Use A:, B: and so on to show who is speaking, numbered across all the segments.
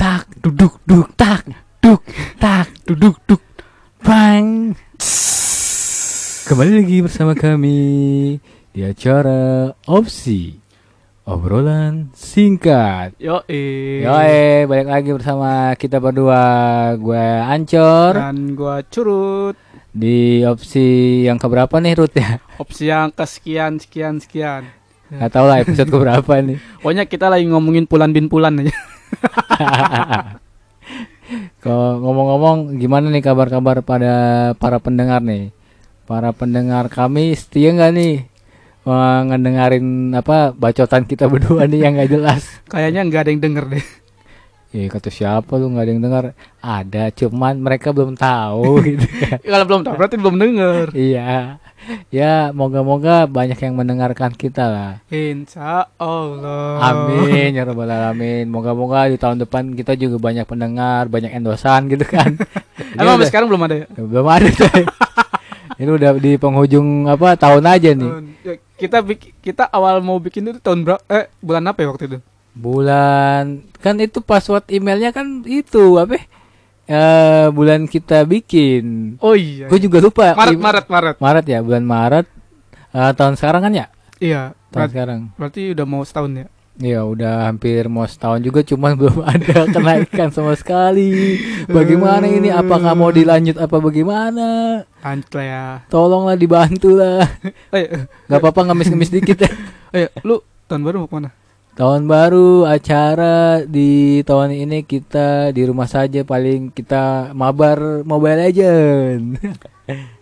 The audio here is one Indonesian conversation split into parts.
A: tak duduk duk tak duk tak duduk duk bang. Kembali lagi bersama kami di acara opsi obrolan singkat.
B: Yo
A: Yoi, balik lagi bersama kita berdua. Gue Ancor.
B: Dan gua curut.
A: Di opsi yang keberapa nih Ruth ya?
B: Opsi yang kesekian sekian sekian.
A: Gak tau lah episode keberapa nih.
B: Pokoknya kita lagi ngomongin pulan bin pulan aja
A: Kalau ngomong-ngomong gimana nih kabar-kabar pada para pendengar nih? Para pendengar kami setia nggak nih? Wah, apa bacotan kita berdua nih yang gak jelas.
B: Kayaknya nggak ada yang denger deh
A: Eh kata siapa lu nggak ada yang dengar? Ada, cuman mereka belum tahu gitu kan.
B: Kalau belum tahu berarti belum denger
A: Iya. Ya, moga-moga banyak yang mendengarkan kita lah.
B: Insya Allah
A: Amin ya rabbal alamin. Moga-moga di tahun depan kita juga banyak pendengar, banyak endosan gitu kan.
B: Emang sampai sekarang belum ada ya?
A: belum ada. Ini udah di penghujung apa tahun aja nih.
B: Ya, Kita bik- kita awal mau bikin itu tahun berapa? Eh bulan apa ya waktu itu?
A: Bulan kan itu password emailnya kan itu apa? Eh bulan kita bikin.
B: Oh iya
A: Gue juga lupa.
B: Maret Maret Maret
A: Maret ya, bulan Maret. Eh, tahun sekarang kan ya?
B: Iya
A: Tahun
B: berarti,
A: sekarang.
B: berarti udah mau setahun ya
A: Iya udah hampir mau setahun juga cuman belum ada kenaikan sama sekali. Bagaimana ini? Apakah mau dilanjut apa bagaimana?
B: Lanjut lah ya
A: Tolonglah dibantu lah.
B: Eh,
A: Gak apa-apa ngemis-ngemis dikit ya.
B: eh lu tahun baru mau ke mana?
A: Tahun baru acara di tahun ini kita di rumah saja paling kita mabar Mobile Legend.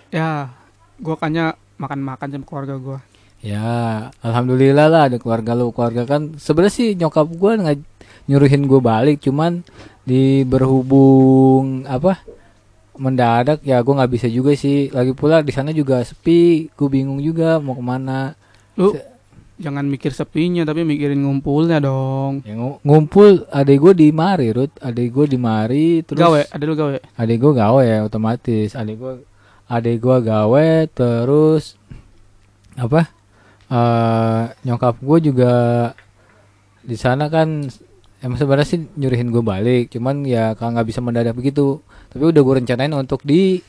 B: Ya gua kayaknya makan-makan sama keluarga gua
A: ya, alhamdulillah lah ada keluarga lu. Keluarga kan sebenarnya sih nyokap gua nggak nyuruhin gua balik cuman di berhubung apa mendadak ya gua nggak bisa juga sih. Lagi pula di sana juga sepi, gua bingung juga mau ke mana.
B: Lu
A: Se-
B: jangan mikir sepinya tapi mikirin ngumpulnya dong.
A: Ya, ngu- ngumpul adek gue di mari, Rut. Adek gue di mari terus
B: gawe, ada lu gawe.
A: Adik gue gawe ya otomatis. Adik gue adik gue gawe terus apa? eh nyokap gue juga di sana kan emang sebenarnya sih nyuruhin gue balik, cuman ya kalau nggak bisa mendadak begitu. Tapi udah gue rencanain untuk di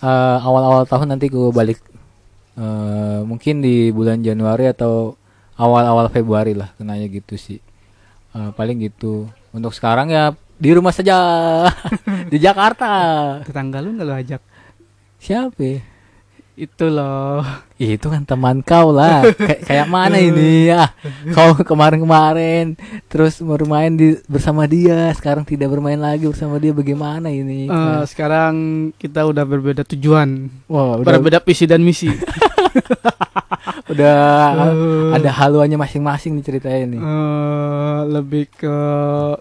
A: eh, awal-awal tahun nanti gue balik. Eh, mungkin di bulan Januari atau awal-awal Februari lah kenanya gitu sih. Eh, paling gitu. Untuk sekarang ya di rumah saja di Jakarta.
B: Tetangga lu nggak lu ajak.
A: Siapa? ya?
B: Itu loh.
A: Itu kan teman kau lah. Kay- kayak mana ini ya? Kau kemarin-kemarin terus bermain di bersama dia, sekarang tidak bermain lagi bersama dia. Bagaimana ini?
B: Eh, sekarang kita udah berbeda tujuan,
A: Wah, udah
B: berbeda visi dan misi.
A: udah
B: Eh.
A: ada haluannya masing-masing nih ceritanya nih.
B: Eh, lebih ke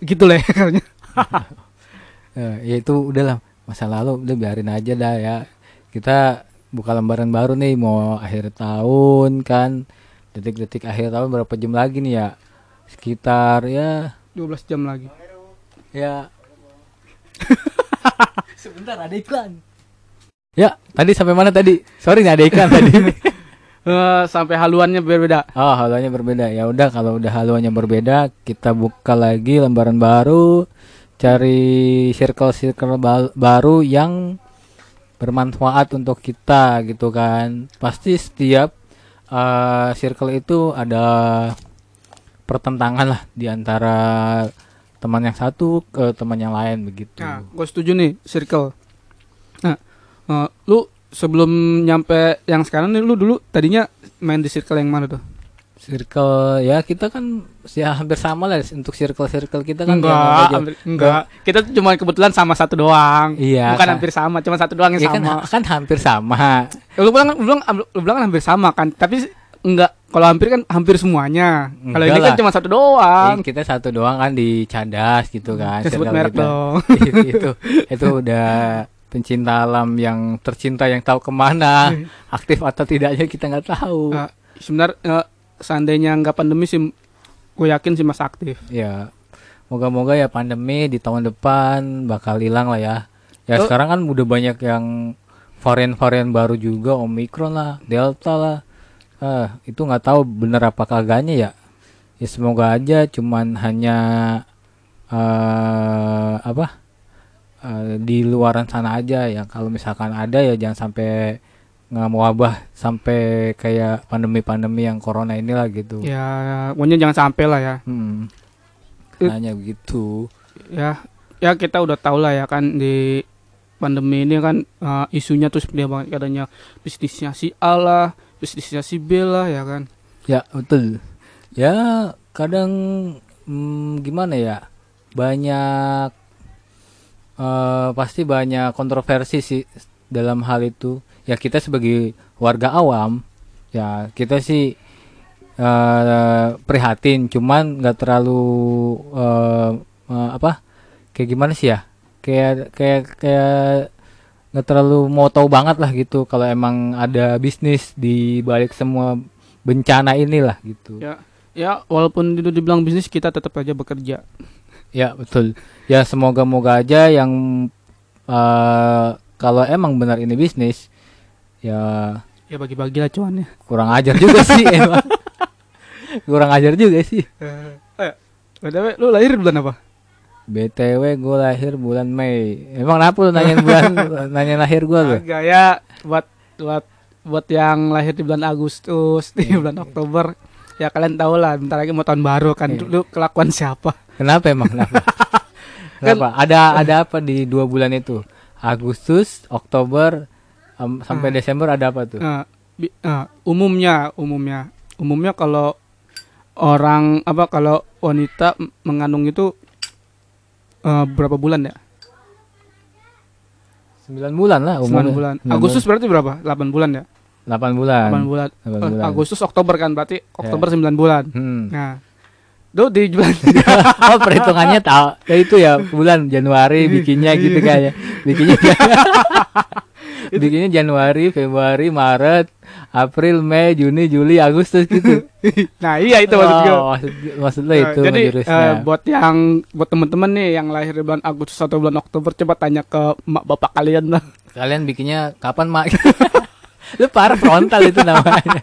B: gitu lah ya.
A: Eh, ya itu udahlah masa lalu udah biarin aja dah ya. Kita buka lembaran baru nih mau akhir tahun kan. Detik-detik akhir tahun berapa jam lagi nih ya? Sekitar ya
B: 12 jam lagi.
A: Ya. Sebentar ada iklan. Ya, tadi sampai mana tadi? Sorry nggak ada iklan tadi.
B: Eh, sampai haluannya berbeda.
A: Oh, haluannya berbeda. Ya udah kalau udah haluannya berbeda, kita buka lagi lembaran baru, cari circle-circle ba- baru yang bermanfaat untuk kita gitu kan. Pasti setiap eh, circle itu ada pertentangan lah di antara teman yang satu ke teman yang lain begitu.
B: Nah, gue setuju nih circle. Nah, eh, lu sebelum nyampe yang sekarang nih lu dulu tadinya main di circle yang mana tuh?
A: Circle ya kita kan ya hampir sama lah untuk circle-circle kita kan
B: enggak,
A: aja-
B: hampir- enggak. Kita cuma kebetulan sama satu doang.
A: Iya,
B: Bukan
A: kan.
B: hampir sama, cuma satu doang yang
A: Ya kan,
B: sama.
A: kan hampir sama.
B: Ya, Lu bilang, lu bilang, lu bilang kan hampir sama kan, tapi enggak. Kalau hampir kan hampir semuanya. Kalau ini kan cuma satu doang.
A: Eh, kita satu doang kan di Cadas gitu kan.
B: Sebut merek dong.
A: itu itu udah pencinta alam yang tercinta yang tahu ke mana aktif atau tidaknya kita nggak tahu.
B: Nah, sebenarnya eh, seandainya nggak pandemi sih, gue yakin sih mas aktif.
A: Ya, moga-moga ya pandemi di tahun depan bakal hilang lah ya. Ya
B: Oh.
A: sekarang kan udah banyak yang varian-varian baru juga, Omicron lah, Delta lah. Ah, itu nggak tahu bener apa kagaknya ya. Ya semoga aja cuman hanya eh apa eh, di luaran sana aja ya kalau misalkan ada ya jangan sampai nggak wabah sampai kayak pandemi-pandemi yang corona inilah gitu
B: Ya, pokoknya jangan sampai lah ya.
A: hmm.
B: Eh.
A: nanya begitu
B: Ya, ya kita udah tahu lah ya kan di pandemi ini kan eh, isunya tuh seperti banget katanya bisnisnya si A lah, bisnisnya si B lah ya kan.
A: Ya betul. Ya kadang hmm, gimana ya banyak eh, pasti banyak kontroversi sih dalam hal itu. Ya kita sebagai warga awam ya kita sih eh, prihatin, cuman nggak terlalu eh, eh, apa kayak gimana sih ya? Kayak kayak kayak nggak terlalu mau tahu banget lah gitu kalau emang ada bisnis di balik semua bencana inilah gitu.
B: Ya, ya walaupun itu dibilang bisnis kita tetap aja bekerja.
A: Ya betul. Ya semoga moga aja yang eh, kalau emang benar ini bisnis ya
B: Ya bagi-bagi lah cuannya.
A: kurang ajar juga sih emang. kurang ajar juga sih.
B: Eh, btw lu lahir bulan apa?
A: BTW gue lahir bulan Mei. Emang kenapa lu nanyain bulan nanya lahir gue lu?
B: Agak ya buat buat buat yang lahir di bulan Agustus, di bulan Oktober. Ya kalian tahu lah, bentar lagi mau tahun baru kan.
A: Iya.
B: Lu kelakuan siapa?
A: Kenapa emang kenapa? kenapa? Ada ada apa di dua bulan itu? Agustus, Oktober, em, sampai
B: Ah.
A: Desember ada apa tuh?
B: Bi- nah, umumnya, umumnya, umumnya kalau orang apa kalau wanita mengandung itu eh, berapa bulan ya?
A: 9 bulan lah
B: 9
A: umurnya.
B: bulan.
A: Sembilan
B: Agustus berarti berapa? 8 bulan ya?
A: 8 bulan.
B: 8 bulan.
A: Delapan
B: Eh,
A: bulan.
B: Agustus Oktober kan berarti Oktober 9 bulan.
A: Hmm.
B: Nah. Itu di bulan
A: oh perhitungannya tahu ya itu ya bulan Januari bikinnya gitu kan ya. Bikinnya bikinnya Januari Februari Maret April Mei Juni Juli Agustus gitu.
B: Nah, iya itu maksud gue.
A: oh, maksud, maksud lo
B: Nah,
A: itu
B: jadi eh, buat yang buat temen-temen nih yang lahir di bulan Agustus atau bulan Oktober coba tanya ke mak bapak kalian lah.
A: kalian bikinnya kapan mak? Lu parah frontal itu namanya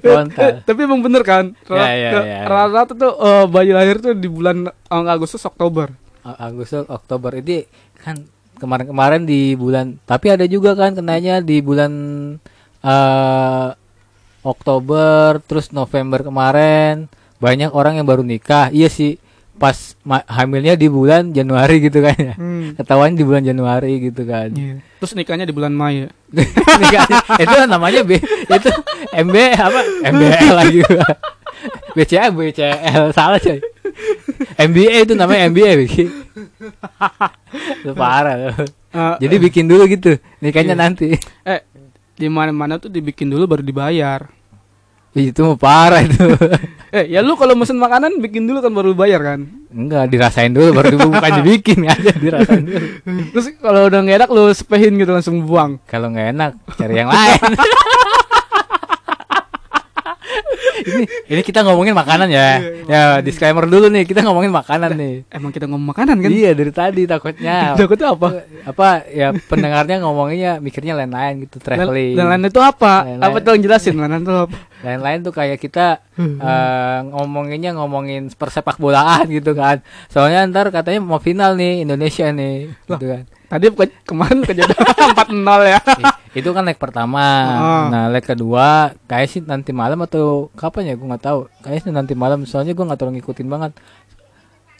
A: frontal
B: tapi emang bener kan?
A: Ya, ya,
B: Rata-
A: ya.
B: Rata-rata tuh eh, bayi lahir tuh di bulan eh, Agustus Oktober.
A: Agustus Oktober ini kan kemarin-kemarin di bulan tapi ada juga kan kenanya di bulan eh Oktober terus November kemarin banyak orang yang baru nikah iya sih pas ma- hamilnya di bulan Januari gitu kan ya
B: Hmm.
A: ketahuan di bulan Januari gitu kan
B: Iya. Terus nikahnya di bulan Mei. ya.
A: Itu namanya B itu MB apa MBL lagi BCA BCL salah coy MBA itu namanya MBA bikin lu parah lu.
B: Eh,
A: jadi bikin dulu gitu nikahnya
B: Iya.
A: nanti
B: eh di mana-mana tuh dibikin dulu baru dibayar.
A: Itu mau parah itu
B: Eh, ya lu kalau mesen makanan bikin dulu kan baru bayar kan.
A: enggak dirasain dulu baru bukan dibikin aja dirasain dulu
B: Terus kalau udah nggak enak lu sepehin gitu langsung buang.
A: kalau nggak enak cari yang lain ini ini kita ngomongin makanan ya ya disclaimer dulu nih kita ngomongin makanan nih
B: Emang kita ngomong makanan kan?
A: iya dari tadi takutnya
B: Takutnya apa?
A: apa ya pendengarnya ngomonginnya mikirnya lain-lain gitu traveling
B: Dan lain itu apa?
A: Lain-lain.
B: Apa tuh yang jelasin? Lain itu apa?
A: Lain-lain tuh kayak kita eh, ngomonginnya ngomongin persepak bolaan gitu kan. Soalnya ntar katanya mau final nih Indonesia nih gitu kan.
B: Tadi ke- kemarin kejadian 4-0 ya.
A: I- itu kan leg pertama.
B: Ah.
A: nah leg kedua kayak sih nanti malam atau kapan ya gue nggak tahu. Kayaknya sih nanti malam soalnya gue nggak terlalu ngikutin banget.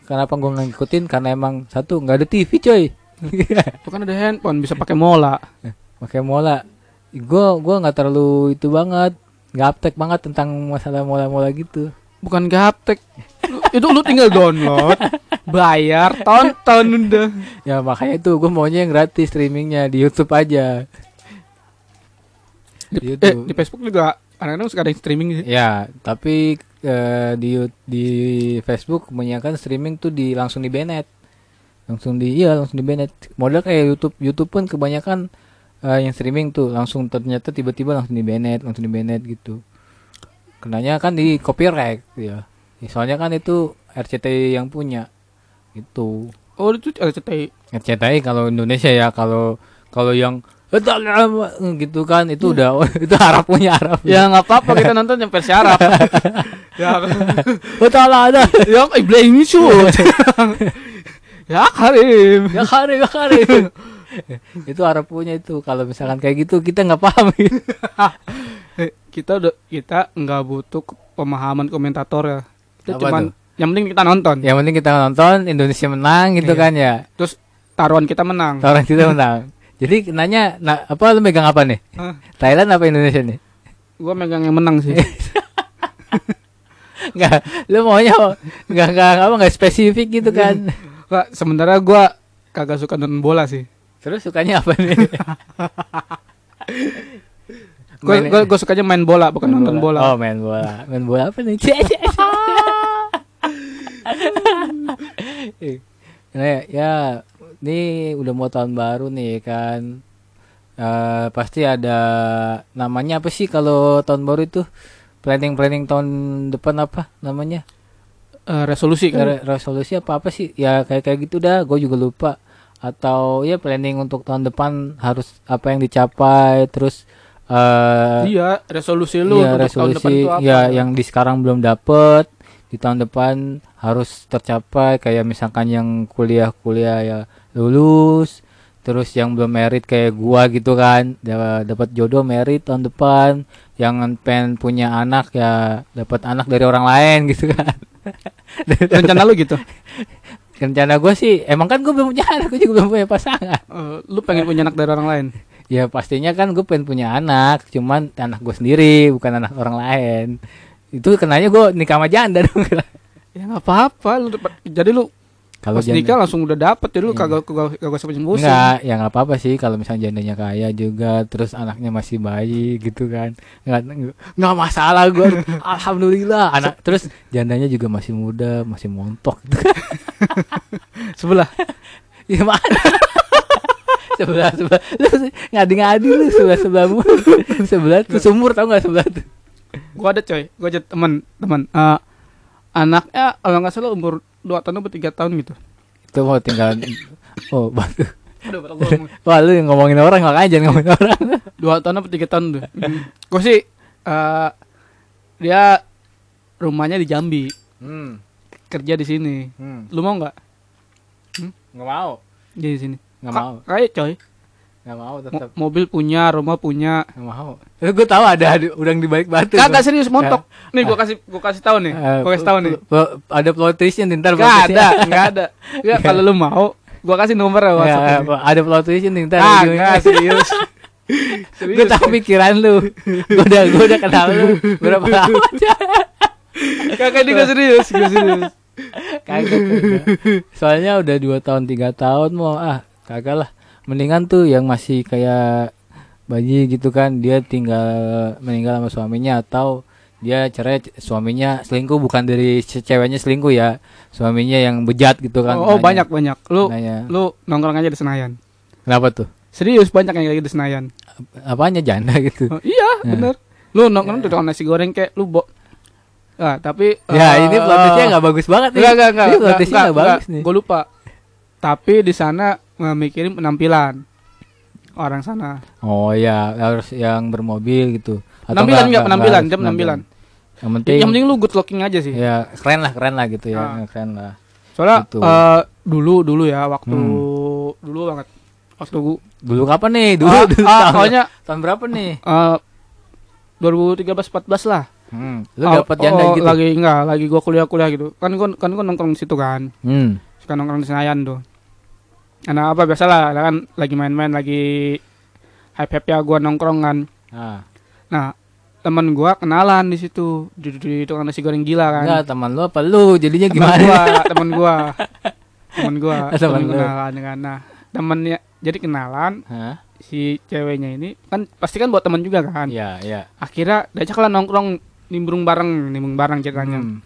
A: Kenapa gue nggak ngikutin? Karena emang satu nggak ada TV coy.
B: Itu kan ada handphone bisa pakai mola.
A: pakai mola. Gue gua nggak terlalu itu banget nggak uptek banget tentang masalah mola-mola gitu
B: Bukan gaptek. Itu lu tinggal download, bayar, tonton udah.
A: ya makanya itu gue maunya yang gratis streamingnya di YouTube aja
B: Di,
A: Di
B: eh,
A: YouTube.
B: di Facebook juga kadang-kadang suka ada yang streaming sih.
A: ya tapi eh, di di Facebook kebanyakan streaming tuh di langsung di banned langsung di iya langsung di banned model kayak YouTube YouTube pun kebanyakan eh, yang streaming tuh langsung ternyata tiba-tiba langsung di banned langsung di banned gitu. Kenanya kan di copyright ya. Soalnya kan itu RCTI yang punya itu
B: Oh, itu RCTI.
A: RCTI kalau Indonesia ya kalau kalau yang betul gitu kan itu udah itu Arab punya Arab
B: ya nggak apa-apa kita nonton yang versi Arab. Ya.
A: Betul ada.
B: Ya ini shoot ya Karim.
A: Ya Karim ya Karim itu Arab punya itu. Kalau misalkan kayak gitu kita nggak paham.
B: Eh, kita udah kita nggak butuh pemahaman komentator ya. Kita
A: Apa
B: cuman
A: tuh?
B: yang penting kita nonton.
A: Yang penting kita nonton Indonesia menang gitu
B: Iya.
A: kan ya.
B: Terus taruhan kita menang.
A: Orang kita menang. Jadi nanya nah, apa lu megang apa nih?
B: Hah?
A: Thailand apa Indonesia nih?
B: Gua megang yang menang sih.
A: Enggak, lu maunya enggak enggak apa enggak spesifik gitu kan.
B: Nggak, sementara gua kagak suka nonton bola sih
A: Terus sukanya apa nih?
B: gua, gua sukanya main bola bukan
A: main
B: nonton bola,
A: Oh, main bola. Main bola apa nih? Nah, ya, ini udah mau tahun baru nih kan. Eh pasti ada namanya apa sih kalau tahun baru itu? Planning-planning tahun depan apa namanya?
B: Eh, resolusi kan
A: Re- resolusi apa apa sih ya kayak kayak gitu dah gue juga lupa atau ya planning untuk tahun depan harus apa yang dicapai terus eh
B: iya resolusi lu
A: ya,
B: untuk tahun depan
A: resolusi
B: itu apa?
A: ya yang di sekarang belum dapet di tahun depan harus tercapai kayak misalkan yang kuliah-kuliah ya lulus terus yang belum merit kayak gua gitu kan da- dapat jodoh merit tahun depan yang pengen punya anak ya dapat anak dari orang lain gitu kan.
B: Rencana lu gitu
A: rencana gue sih emang kan gue belum punya anak gue juga belum punya pasangan.
B: Eh, lu pengen punya anak dari orang lain?
A: Ya pastinya kan gue pengen punya anak cuman anak gue sendiri bukan anak orang lain. Itu kenanya gue nikah sama janda dong.
B: Ya nggak apa-apa lu jadi lu
A: kalau
B: pas nikah langsung udah dapet jadi lu
A: Iya.
B: kagak kagak kagak sampai bosan
A: enggak ya nggak apa-apa sih kalau misalnya jandanya kaya juga terus anaknya masih bayi gitu kan. Nggak nggak masalah gue alhamdulillah. Anak terus jandanya juga masih muda masih montok gitu kan.
B: Sebelah?
A: Ya mana? Sebelah sebelah. Lu ngadi ngadi lu sebelah sebelah sebelah tuh sumur tau nggak sebelah tuh?
B: Gua ada coy. Gua ada teman teman Eh, anaknya kalau nggak salah umur dua tahun atau tiga tahun gitu.
A: Itu mau tinggal oh batu wah lu yang ngomongin orang makanya jangan ngomongin orang.
B: Dua tahun atau tiga tahun tuh. Gua sih eh, dia rumahnya di Jambi.
A: Hmm,
B: kerja di sini.
A: Hmm.
B: lu mau nggak?
A: Nggak mau.
B: Jadi di sini.
A: Nggak
B: Ka-
A: mau.
B: Kayak coy
A: nggak mau
B: Mo-
A: tetap
B: mobil punya rumah punya.
A: Nggak mau. Gue tahu ada, udang di balik batu
B: kagak serius montok. Nih gua kasih gua kasih tahu nih.
A: Eh,
B: gua kasih tahu nih.
A: ada plot twistnya nih, ntar
B: Gak ada, gak ada. Gak, kalau lu mau, gua kasih nomor ya WhatsApp.
A: Ya, ada plot twistnya nih, ntar
B: Ah, enggak serius.
A: gue tahu pikiran lu. Gue udah gue udah kenal lu berapa lama.
B: Kakak ini gak serius, gak serius.
A: kagak kagak. soalnya udah dua tahun tiga tahun mau ah kagak lah mendingan tuh yang masih kayak bayi gitu kan dia tinggal meninggal sama suaminya atau dia cerai suaminya selingkuh bukan dari ce- ceweknya selingkuh ya suaminya yang bejat gitu kan
B: Oh, oh,
A: Nanya-
B: banyak banyak. Lu
A: nanya.
B: lu nongkrong aja di Senayan.
A: kenapa tuh
B: Serius banyak yang kayak di Senayan.
A: apanya janda gitu
B: Oh, iya,
A: Ya.
B: bener. Lu nongkrong di tukang nasi goreng kayak lu bo Ah, tapi
A: ya
B: eh,
A: ini plot twistnya nggak bagus banget nih
B: Enggak, enggak, enggak.
A: ini nggak bagus nih
B: Gue lupa. Tapi di sana eh, mikirin penampilan orang sana.
A: oh ya harus yang bermobil gitu Atau
B: Penampilan enggak, penampilan, dia penampilan.
A: yang penting
B: Yang penting lu good looking aja sih.
A: ya keren lah keren lah gitu ya
B: Ah.
A: keren lah
B: Soalnya
A: Gitu.
B: eh, dulu dulu ya waktu
A: Hmm.
B: dulu banget. Waktu gua
A: dulu kapan nih dulu,
B: Ah,
A: dulu
B: ah,
A: tahun,
B: pokoknya
A: tahun berapa nih
B: eh 2013 14 lah.
A: hmm. lu
B: Oh,
A: dapat janda
B: oh,
A: gitu
B: Lagi enggak, lagi gua kuliah-kuliah gitu. Kan gua kan gua nongkrong di situ kan.
A: hmm.
B: Suka nongkrong di Senayan tuh. Karena apa biasalah kan lagi main-main lagi hype-hype ya gua nongkrong kan.
A: ah.
B: Nah, temen gua kenalan di situ di, di tukang nasi goreng gila kan.
A: enggak teman lu apa lu jadinya
B: temen
A: gimana
B: gua, temen gua. temen gua,
A: temen lu.
B: kenalan kan. Nah, temennya jadi kenalan
A: Hah?
B: si ceweknya ini kan pasti kan buat temen juga kan.
A: ya ya
B: Akhirnya diajak lah nongkrong nimbrung bareng, nimbrung bareng ceritanya.
A: Hmm.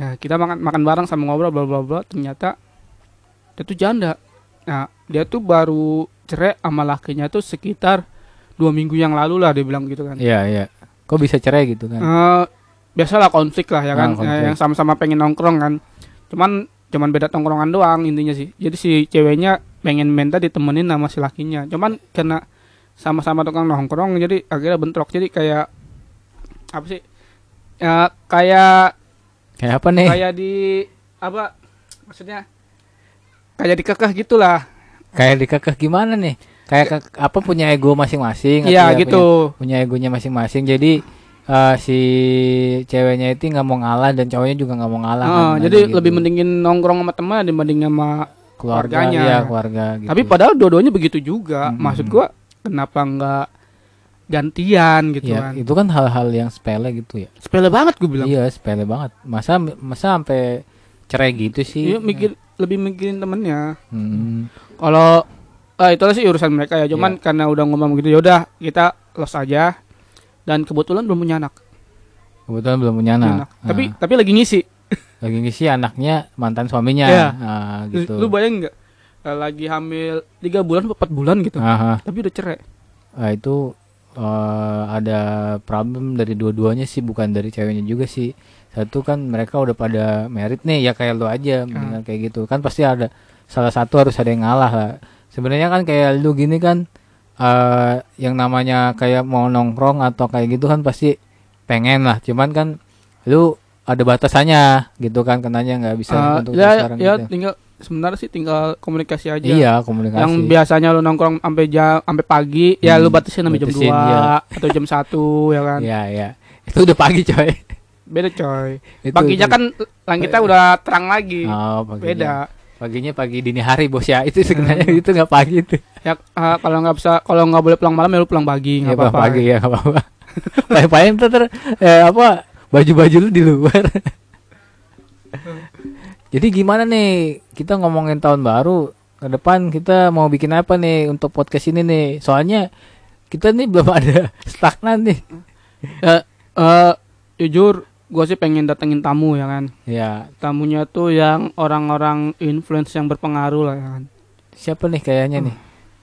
B: Ya, kita makan makan bareng sama ngobrol bla bla bla ternyata dia tuh janda. Nah, dia tuh baru cerai sama lakinya tuh sekitar dua minggu yang lalu lah dia bilang gitu kan.
A: iya iya kok bisa cerai gitu kan
B: Eh, biasalah konflik lah ya kan,
A: Ah, konflik.
B: Eh, yang sama-sama pengen nongkrong kan. Cuman cuman beda tongkrongan doang intinya sih. Jadi si ceweknya pengen minta ditemenin sama si lakinya. Cuman karena sama-sama tukang nongkrong jadi akhirnya bentrok jadi kayak apa sih ya kayak
A: Kayak apa nih?
B: kayak di apa maksudnya kayak dikekeh gitulah
A: Kayak dikekeh gimana nih? Kayak ke- apa punya ego masing-masing?
B: iya
A: ya
B: gitu
A: Punya, punya egonya masing-masing. Jadi eh, si ceweknya itu nggak mau ngalah dan cowoknya juga nggak mau ngalah.
B: Heeh,
A: kan,
B: jadi
A: gitu.
B: lebih mendingin nongkrong sama teman dibanding sama
A: keluarga,
B: keluarganya.
A: iya, keluarga. Gitu.
B: tapi padahal dua-duanya begitu juga
A: Mm-mm.
B: maksud gua kenapa nggak gantian gitu
A: Iya,
B: kan
A: itu kan hal-hal yang sepele gitu ya.
B: sepele banget gue bilang
A: Iya, sepele banget. Masa masa sampai cerai gitu sih?
B: Iya, mikir lebih mikirin temennya
A: Hmm.
B: kalau eh, itulah sih urusan mereka ya cuman
A: Iya.
B: karena udah ngomong gitu yaudah kita los aja dan kebetulan belum punya anak,
A: Kebetulan belum punya anak.
B: Anak. tapi
A: Ah.
B: tapi lagi ngisi
A: lagi ngisi anaknya mantan suaminya.
B: Iya.
A: Ah,
B: Lu-
A: gitu.
B: lu bayang nggak Eh, lagi hamil tiga bulan empat bulan gitu
A: Aha.
B: tapi udah cerai
A: Ah, itu eh, ada problem dari dua-duanya sih bukan dari ceweknya juga sih. Satu kan mereka udah pada merit nih ya kayak lu aja mendingan kayak gitu. Kan pasti ada salah satu harus ada yang ngalah lah. Sebenarnya kan kayak lu gini kan eh yang namanya kayak mau nongkrong atau kayak gitu kan pasti pengen lah. Cuman kan lu ada batasannya gitu kan kenanya nggak bisa
B: Eh,
A: untuk
B: ya
A: sekarang
B: ya
A: gitu.
B: tinggal sebenarnya sih tinggal komunikasi aja
A: Iya, komunikasi.
B: yang biasanya lu nongkrong sampai jam sampai pagi ya
A: Hmm,
B: lu batasin sampai jam
A: batasin,
B: 2
A: iya.
B: atau jam 1 ya kan
A: Iya, iya. Itu udah pagi, coy.
B: Beda coy
A: Itu,
B: paginya
A: itu.
B: kan langitnya udah terang lagi
A: Oh, paginya.
B: beda
A: Paginya pagi dini hari bos ya. Itu sebenarnya itu nggak pagi itu.
B: ya eh, kalau nggak bisa kalau nggak boleh pulang malam ya lu pulang pagi
A: Ya
B: nggak apa-apa
A: pagi ya nggak apa-apa. Paling-paling ter, eh, apa baju-baju lu di luar. Jadi gimana nih kita ngomongin tahun baru ke depan kita mau bikin apa nih untuk podcast ini nih? Soalnya kita nih belum ada stagnan nih.
B: Eh, eh, jujur gue sih pengen datengin tamu ya kan
A: Ya
B: tamunya tuh yang orang-orang influence yang berpengaruh lah ya kan
A: siapa nih kayaknya nih?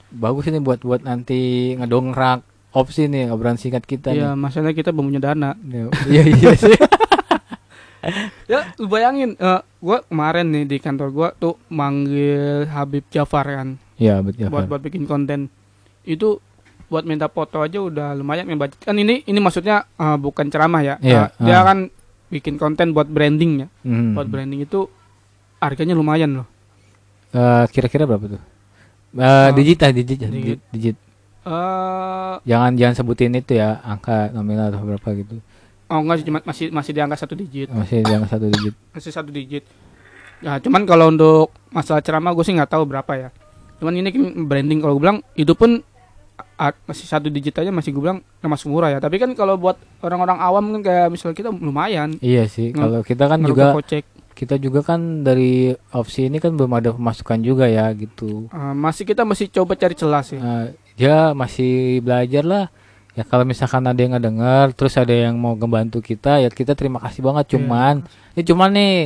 A: Bagus ini buat buat nanti ngedongkrak opsi nih obrolan singkat kita
B: ya masalah kita belum punya dana
A: nih. Iya iya sih.
B: ya lu bayangin eh, gua kemarin nih di kantor gua tuh manggil Habib Jafar kan
A: Iya betul.
B: buat buat bikin konten itu buat minta foto aja udah lumayan yang budget kan ini ini maksudnya eh, bukan ceramah ya
A: Iya,
B: Eh, dia
A: ah.
B: kan bikin konten buat branding ya
A: Hmm.
B: buat branding itu harganya lumayan loh
A: Eh, kira-kira berapa tuh? Eh,
B: Oh,
A: digit digit, digit,
B: digit.
A: digit.
B: eh
A: Jangan jangan sebutin itu ya angka nominal atau berapa gitu.
B: oh enggak sih cuma masih masih di angka satu digit
A: Masih jangan satu digit.
B: masih satu digit ya cuman kalau untuk masalah ceramah gue sih nggak tahu berapa ya cuman ini kan branding kalau gue bilang itu pun masih satu digit aja masih gue bilang termasuk murah ya tapi kan kalau buat orang-orang awam kan kayak misalnya kita lumayan
A: Iya sih.
B: Nge-
A: Kalau kita kan juga
B: kocek
A: kita juga kan dari opsi ini kan belum ada pemasukan juga ya gitu.
B: Eh, masih kita masih coba cari celah sih
A: Eh, ya masih belajar lah. Ya kalau misalkan ada yang ngedenger terus ada yang mau ngebantu kita ya kita terima kasih banget
B: Iya.
A: cuman ini cuman nih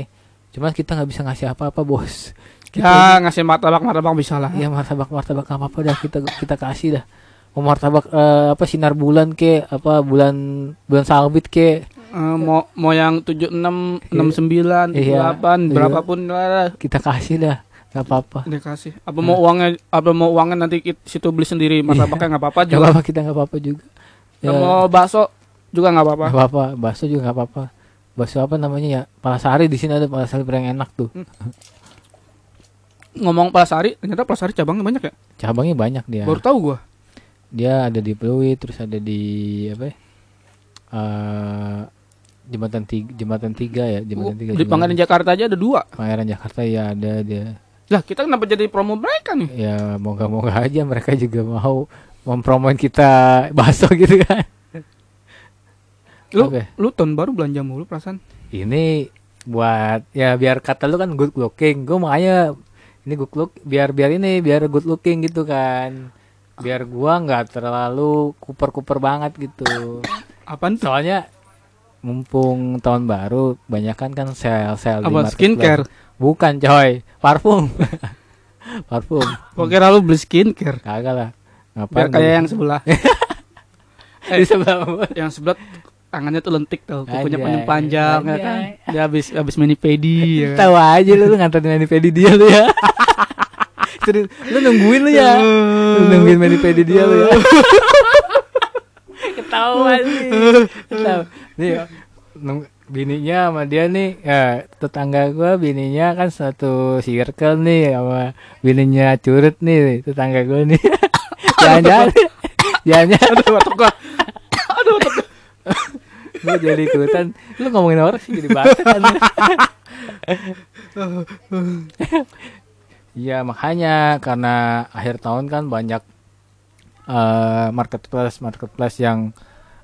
A: cuman kita nggak bisa ngasih apa-apa bos
B: ya ngasih martabak martabak bisa lah.
A: Ya martabak martabak apa apa dah kita kita kasih dah. Mau martabak eh, apa sinar bulan ke apa bulan bulan sabit ke.
B: Eh, mau mau yang tujuh enam enam sembilan
A: Iya.
B: delapan
A: Iya.
B: berapapun lah
A: kita kasih dah nggak apa-apa.
B: Dia kasih apa mau uangnya apa mau uangnya nanti kita situ beli sendiri martabaknya nggak apa-apa juga.
A: apa-apa kita nggak apa-apa juga.
B: Nggak mau bakso juga nggak apa-apa.
A: Nggak apa-apa bakso juga nggak apa-apa. Bakso apa namanya ya? Palasari di sini ada palasari yang enak tuh
B: ngomong Palasari ternyata Palasari cabangnya banyak ya?
A: Cabangnya banyak dia.
B: Baru tahu gua.
A: Dia ada di Pluit terus ada di apa ya Eh, jembatan tiga jembatan tiga ya jembatan tiga
B: di
A: ada.
B: Jakarta aja ada dua.
A: Pangeran Jakarta ya ada dia.
B: Lah kita kenapa jadi promo mereka nih?
A: Ya moga-moga aja mereka juga mau mempromoin kita bakso gitu kan.
B: Lu
A: ya?
B: lu tahun baru belanja mulu perasaan.
A: Ini buat ya biar kata lu kan good looking. Gue makanya ini good look biar biar ini biar good looking gitu kan. Biar gua nggak terlalu kuper-kuper banget gitu.
B: Apaan tuh?
A: Soalnya mumpung tahun baru banyak kan kan sel sel di
B: apa skincare?
A: Bukan coy. Parfum. Parfum.
B: Gua kira lu beli skincare?
A: Kagak lah.
B: Biar
A: ngapain
B: kayak yang sebelah.
A: Di sebelah
B: yang sebelah tangannya tuh lentik tuh kukunya panjang panjang ya kan dia habis habis mani pedi ya kan?
A: tahu aja lu, lu nganterin ini pedi dia lu ya Terus, lu nungguin lu ya. Lu nungguin Manipedi dia lu ya. Ketahuan sih. Ketahuan. Nih, nung- bininya sama dia nih ya tetangga gua bininya kan satu circle nih sama bininya curut nih tetangga gua nih jangan-jangan jangan-jangan
B: Aduh, otak gua
A: jadi ikutan lu ngomongin orang sih jadi banget Iya makanya karena akhir tahun kan banyak eh marketplace marketplace yang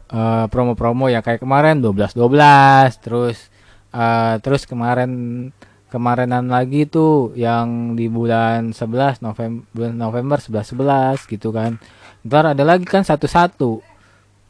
A: eh, promo-promo ya kayak kemarin 12 12 terus eh, terus kemarin kemarinan lagi tuh yang di bulan 11 November bulan November 11 11 gitu kan. Ntar ada lagi kan satu-satu.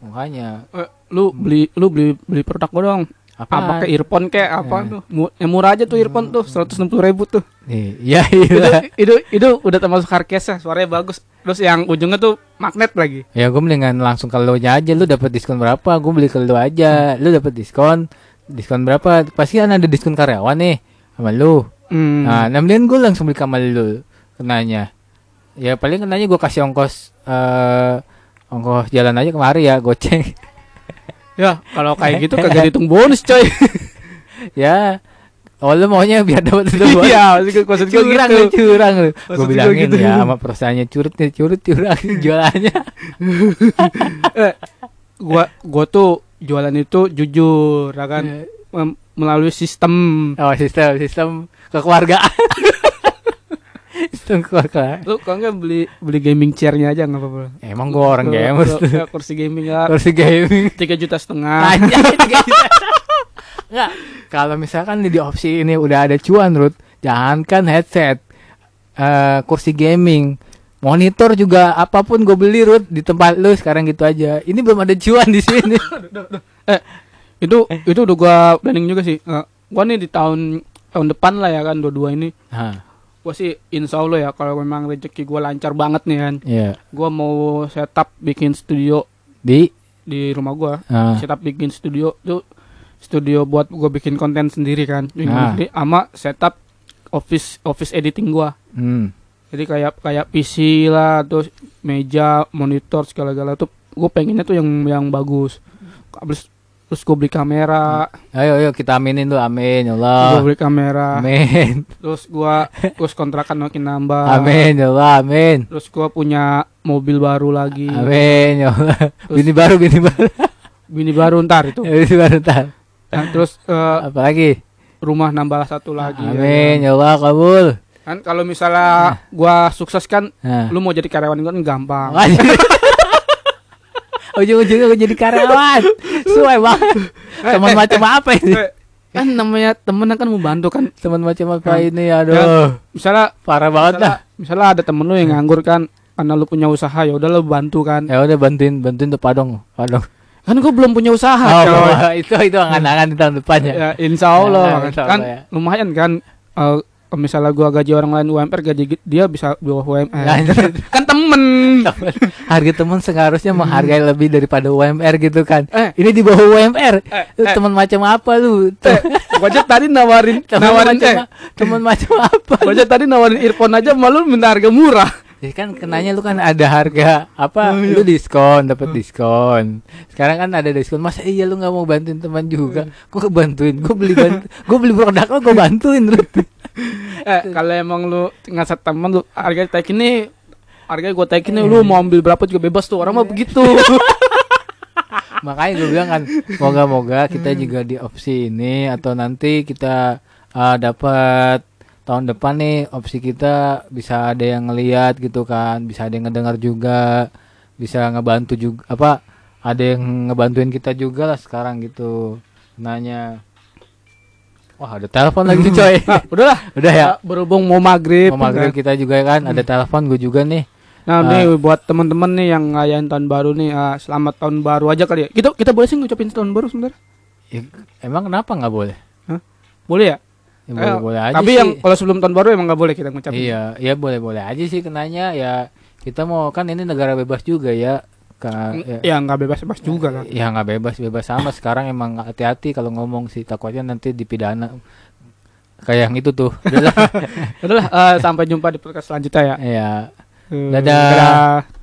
A: Makanya
B: Eh, lu beli lu beli beli produk gua dong.
A: apa
B: Apa kayak earphone kayak apa
A: Eh.
B: tuh? Yang murah aja tuh earphone tuh 160 ribu tuh.
A: iya
B: itu,
A: iya
B: itu itu udah termasuk hardcase suaranya bagus. Terus yang ujungnya tuh magnet lagi.
A: Ya gue mendingan langsung ke lu nya aja Lu dapat diskon berapa Gue beli ke lu aja Lu dapat diskon Diskon berapa Pasti kan ada diskon karyawan nih Sama lu
B: Hmm.
A: Nah mendingan gue langsung beli sama lu Kenanya Ya paling kenanya gue kasih ongkos eh Ongkos jalan aja kemari ya Goceng
B: ya kalau kayak gitu kagak dihitung bonus coy.
A: Ya Oh lu maunya biar dapat bonus.
B: Iya, maksud
A: curang
B: gitu.
A: lu curang lu
B: Maksud
A: Gue bilangin
B: gitu.
A: ya sama perusahaannya curut nih Curut curang jualannya
B: eh, gua gua tuh jualan itu jujur ya kan Mem- melalui sistem
A: Oh sistem Sistem kekeluargaan Sistem kekeluargaan
B: lu kalau nggak beli beli gaming chairnya aja nggak apa-apa
A: Emang gue orang gamers
B: ya, kursi gaming ya
A: Kursi gaming.
B: tiga juta setengah.
A: Enggak. Kalau misalkan di opsi ini udah ada cuan, Rut. Jangankan headset. eh kursi gaming. Monitor juga apa pun gue beli, Rut, di tempat lu sekarang gitu aja. Ini belum ada cuan di sini.
B: itu itu udah gua planning juga sih Eh, gua nih di tahun tahun depan lah ya kan dua-dua ini
A: Nah,
B: gua sih insya Allah ya kalau memang rezeki gua lancar banget nih kan.
A: Iya.
B: gua mau setup bikin studio
A: Di?
B: Di rumah gua.
A: Ah,
B: setup bikin studio tuh studio buat gua bikin konten sendiri kan.
A: Ah.
B: Jadi sama setup office office editing gua.
A: Hmm.
B: jadi kayak kayak PC lah terus meja monitor segala-gala tuh gue pengennya tuh yang yang bagus. Terus terus gue beli kamera
A: Ayo, ayo kita aminin dulu, amin ya
B: gue
A: Allah.
B: beli kamera
A: Amin.
B: terus gua terus kontrakan makin nambah
A: Amin ya Allah, amin.
B: terus gua punya mobil baru lagi
A: Amin ya Allah.
B: Terus-
A: Bini baru, bini baru.
B: bini baru ntar itu
A: Bini baru ntar.
B: Nah, terus eh,
A: Apa lagi?
B: rumah nambah satu lagi
A: Amin ya Allah kabul.
B: kan kalau misalnya gua sukses kan
A: Nah.
B: lu mau jadi karyawan gua kan gampang.
A: Ujung-ujungnya gue jadi karyawan. Suai banget. Teman macam apa ini?
B: Eh, kan namanya temen kan mau bantu kan
A: Teman macam apa
B: Kan.
A: ini? Aduh.
B: misalnya
A: Parah banget dah.
B: misalnya, misalnya ada temen lu yang nganggur kan karena lu punya usaha ya udah lu bantu kan
A: Ya udah bantuin bantuin tuh Padong. Padong.
B: kan gua belum punya usaha
A: Oh,
B: coy.
A: itu itu angan-angan di tahun depan ya.
B: ya insya Allah
A: Ya,
B: kan,
A: insya
B: kan
A: Allah, ya.
B: lumayan kan eh, misalnya gua gaji orang lain UMR gaji dia bisa di bawah UMR
A: Lanjut.
B: kan temen
A: Harga teman seharusnya menghargai lebih daripada UMR gitu kan.
B: eh
A: Ini di bawah UMR.
B: eh,
A: Lu
B: eh,
A: teman macam apa lu?
B: eh, gua aja tadi nawarin
A: Teman
B: nawarin
A: macam
B: eh,
A: teman macam apa?
B: gua aja tadi nawarin earphone aja malu minta harga murah
A: Ya kan kenanya lu kan ada harga apa?
B: Oh, iya.
A: Lu diskon, dapat diskon. Sekarang kan ada diskon. Masa iya lu nggak mau bantuin teman juga? Gua bantuin, gua beli bantu, gua beli produk lu, gua bantuin lu.
B: eh kalau emang lu ngasat temen lu harga tag ini harga gua tag ini lu mau ambil berapa juga bebas tuh orang mah begitu
A: Makanya gue bilang kan, moga-moga kita juga di opsi ini atau nanti kita uh, dapat tahun depan nih opsi kita bisa ada yang ngeliat gitu kan, bisa ada yang ngedengar juga, bisa ngebantu juga apa ada yang ngebantuin kita juga lah sekarang gitu. Nanya. Wah, ada telepon lagi coy.
B: nah, udahlah
A: Udah ya.
B: berhubung mau maghrib
A: Mau maghrib kita juga kan ada telepon gue juga nih.
B: Nah,
A: Ah.
B: nih buat teman-teman nih yang ngerayain tahun baru nih, ah, selamat tahun baru aja kali ya. Kita kita boleh sih ngucapin tahun baru sebentar?
A: Ya, emang kenapa nggak boleh?
B: Boleh ya?
A: Ya, boleh,
B: Eh,
A: boleh aja
B: Tapi
A: sih.
B: yang kalau sebelum tahun baru emang nggak boleh kita ngucapin.
A: Iya, ya boleh-boleh aja sih kenanya ya kita mau kan ini negara bebas juga ya. Ka, ya,
B: Ya nggak bebas-bebas juga kan.
A: ya nggak bebas bebas sama sekarang emang hati-hati kalau ngomong sih takutnya nanti dipidana kayak yang itu tuh. Udah lah.
B: Udahlah, eh, sampai jumpa di podcast selanjutnya ya.
A: Iya.
B: Eh,
A: Dadah.
B: dadah.